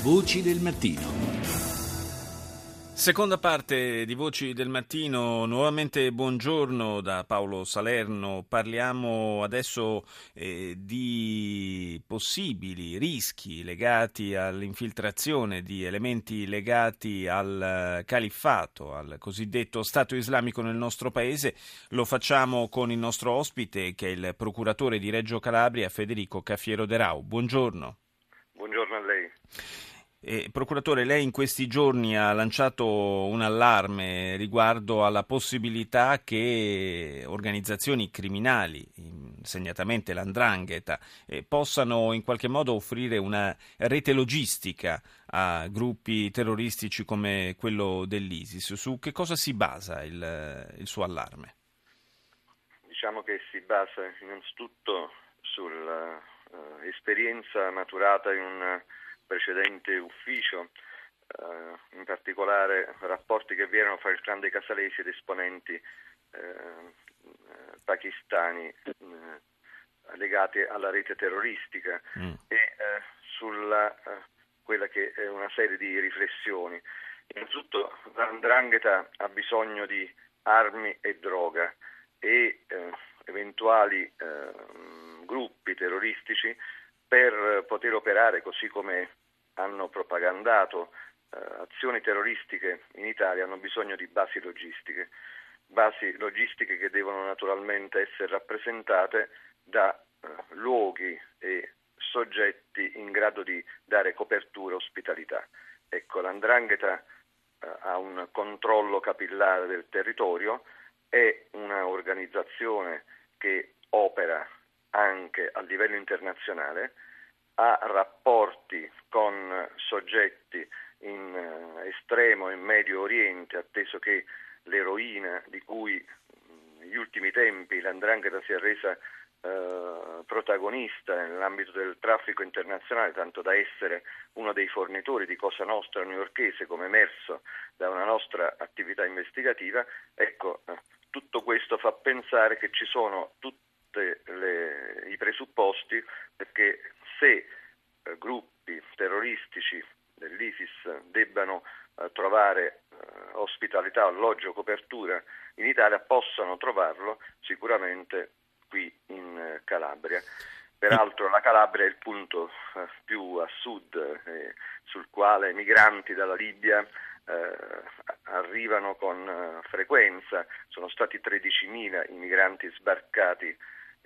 Voci del mattino. Seconda parte di Voci del Mattino, nuovamente buongiorno da Paolo Salerno. Parliamo adesso eh, di possibili rischi legati all'infiltrazione di elementi legati al califfato, al cosiddetto Stato islamico nel nostro paese. Lo facciamo con il nostro ospite che è il procuratore di Reggio Calabria, Federico Caffiero De Rau. Buongiorno. Buongiorno a lei. Eh, procuratore, lei in questi giorni ha lanciato un allarme riguardo alla possibilità che organizzazioni criminali, segnatamente l'Andrangheta, eh, possano in qualche modo offrire una rete logistica a gruppi terroristici come quello dell'ISIS. Su che cosa si basa il, il suo allarme? Diciamo che si basa innanzitutto sull'esperienza maturata in un precedente ufficio, eh, in particolare rapporti che vi erano fra il clan dei Casalesi ed esponenti eh, pakistani eh, legati alla rete terroristica mm. e eh, sulla eh, quella che è una serie di riflessioni. Innanzitutto l'andrangheta ha bisogno di armi e droga e eventuali gruppi terroristici per poter operare così come hanno propagandato eh, azioni terroristiche in Italia hanno bisogno di basi logistiche, basi logistiche che devono naturalmente essere rappresentate da eh, luoghi e soggetti in grado di dare copertura e ospitalità. Ecco, l'andrangheta eh, ha un controllo capillare del territorio, è un'organizzazione che opera anche a livello internazionale, ha rapporti con soggetti in eh, estremo e medio oriente, atteso che l'eroina di cui negli ultimi tempi l'Andrangheta si è resa eh, protagonista nell'ambito del traffico internazionale, tanto da essere uno dei fornitori di Cosa Nostra newyorchese, come emerso da una nostra attività investigativa, ecco, eh, tutto questo fa pensare che ci sono tutti i presupposti perché se eh, gruppi terroristici dell'ISIS debbano eh, trovare eh, ospitalità, alloggio, copertura in Italia, possano trovarlo sicuramente qui in Calabria. Peraltro la Calabria è il punto più a sud sul quale migranti dalla Libia arrivano con frequenza, sono stati 13.000 i migranti sbarcati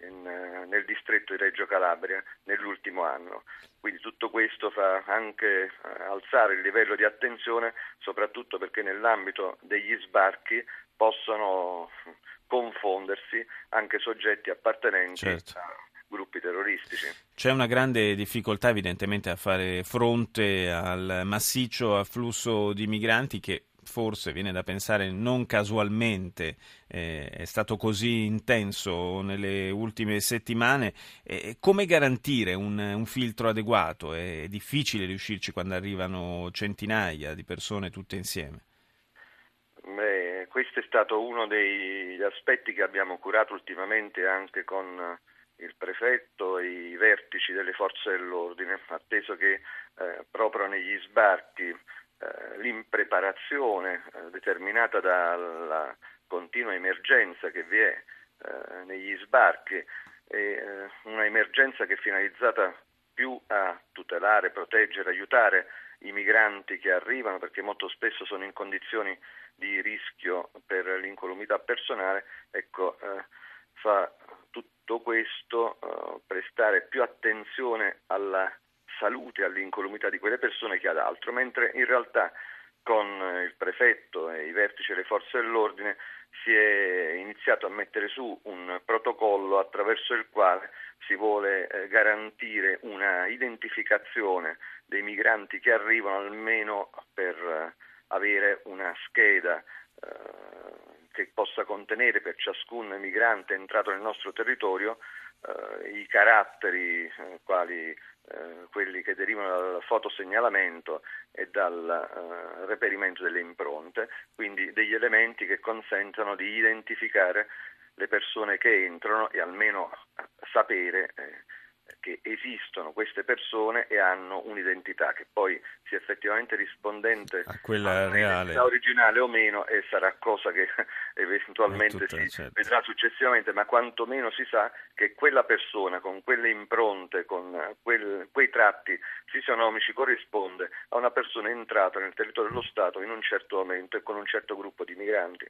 in, eh, nel distretto di Reggio Calabria nell'ultimo anno. Quindi tutto questo fa anche eh, alzare il livello di attenzione, soprattutto perché nell'ambito degli sbarchi possono confondersi anche soggetti appartenenti certo. a gruppi terroristici. C'è una grande difficoltà evidentemente a fare fronte al massiccio afflusso di migranti che forse viene da pensare non casualmente eh, è stato così intenso nelle ultime settimane, eh, come garantire un, un, filtro adeguato? È difficile riuscirci quando arrivano centinaia di persone tutte insieme. Beh, questo è stato uno degli aspetti che abbiamo curato ultimamente anche con il prefetto e i vertici delle forze dell'ordine, atteso che eh, proprio negli sbarchi eh, l'impreparazione eh, determinata dalla continua emergenza che vi è eh, negli sbarchi, è una emergenza che è finalizzata più a tutelare, proteggere, aiutare i migranti che arrivano perché molto spesso sono in condizioni di rischio per l'incolumità personale, ecco, fa tutto questo prestare più attenzione alla salute e all'incolumità di quelle persone che ad altro, mentre in realtà con il prefetto e i vertici delle forze dell'ordine si è iniziato a mettere su un protocollo attraverso il quale si vuole eh, garantire una identificazione dei migranti che arrivano almeno per eh, avere una scheda eh, che possa contenere per ciascun migrante entrato nel nostro territorio eh, i caratteri eh, quali eh, quelli che derivano dal fotosegnalamento e dal uh, reperimento delle impronte, quindi degli elementi che consentono di identificare le persone che entrano e almeno sapere eh, che esistono queste persone e hanno un'identità che poi sia effettivamente rispondente a quella reale originale o meno e sarà cosa che eventualmente tutta, si certo. vedrà successivamente, ma quantomeno si sa che quella persona con quelle impronte, con quel, quei tratti fisionomici corrisponde a una persona entrata nel territorio dello Stato in un certo momento e con un certo gruppo di migranti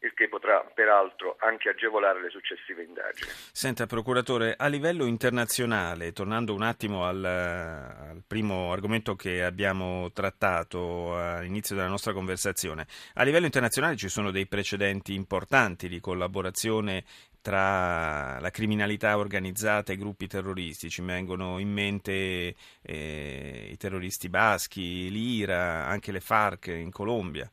il che potrà peraltro anche agevolare le successive indagini. Senta, procuratore, a livello internazionale, tornando un attimo al, al primo argomento che abbiamo trattato all'inizio della nostra conversazione, a livello internazionale ci sono dei precedenti importanti di collaborazione tra la criminalità organizzata e i gruppi terroristici. Mi vengono in mente eh, i terroristi baschi, l'IRA, anche le FARC in Colombia.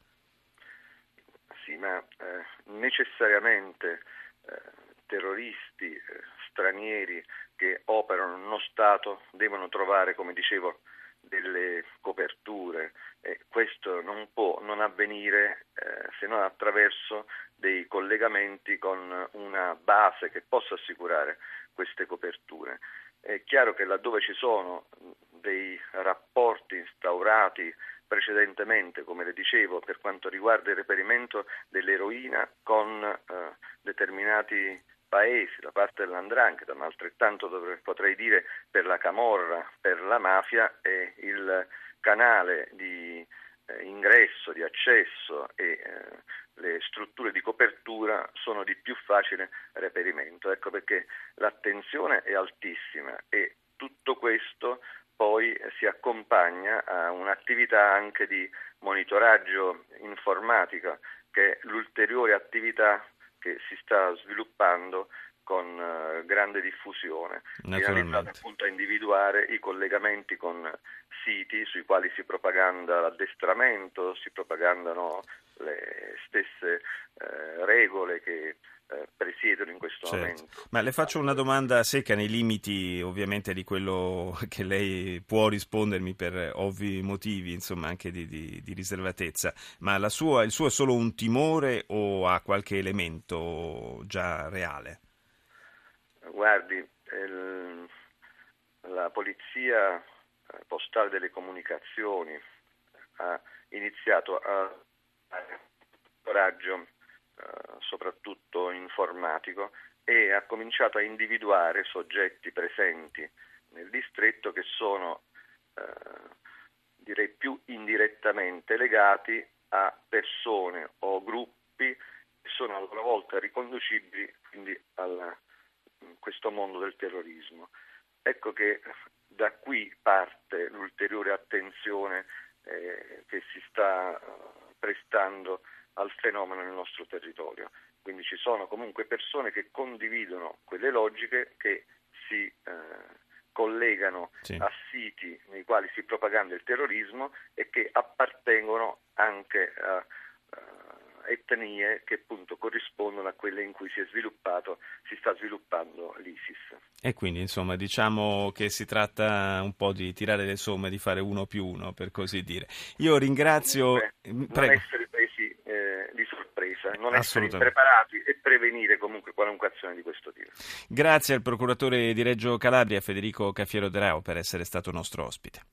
Necessariamente eh, terroristi eh, stranieri che operano in uno Stato devono trovare, come dicevo, delle coperture e questo non può non avvenire eh, se non attraverso dei collegamenti con una base che possa assicurare queste coperture. È chiaro che laddove ci sono dei rapporti instaurati precedentemente, come le dicevo, per quanto riguarda il reperimento dell'eroina con eh, determinati paesi da parte dell'Andrangheta, ma altrettanto potrei dire per la Camorra, per la mafia e il canale di eh, ingresso, di accesso e eh, le strutture di copertura sono di più facile reperimento. Ecco perché l'attenzione è altissima e tutto questo poi si accompagna a un'attività anche di monitoraggio informatica che è l'ulteriore attività che si sta sviluppando con uh, grande diffusione, finalizzata appunto a individuare i collegamenti con siti sui quali si propaganda l'addestramento, si propagandano le stesse uh, regole che eh, in questo certo. momento. Ma le faccio una domanda secca nei limiti ovviamente di quello che lei può rispondermi per ovvi motivi, insomma anche di, di, di riservatezza, ma sua, il suo è solo un timore o ha qualche elemento già reale? Guardi, il, la polizia eh, postale delle comunicazioni ha iniziato a fare coraggio soprattutto informatico, e ha cominciato a individuare soggetti presenti nel distretto che sono eh, direi più indirettamente legati a persone o gruppi che sono a loro volta riconducibili quindi a questo mondo del terrorismo. Ecco che da qui parte l'ulteriore attenzione eh, che si sta eh, prestando al fenomeno nel nostro territorio. Quindi ci sono comunque persone che condividono quelle logiche che si eh, collegano sì. a siti nei quali si propaganda il terrorismo e che appartengono anche a etnie che appunto corrispondono a quelle in cui si è sviluppato, si sta sviluppando l'ISIS. E quindi insomma diciamo che si tratta un po' di tirare le somme, di fare uno più uno per così dire. Io ringrazio... Comunque, non essere presi eh, di sorpresa, non essere impreparati e prevenire comunque qualunque azione di questo tipo. Grazie al procuratore di Reggio Calabria Federico Caffiero Drao per essere stato nostro ospite.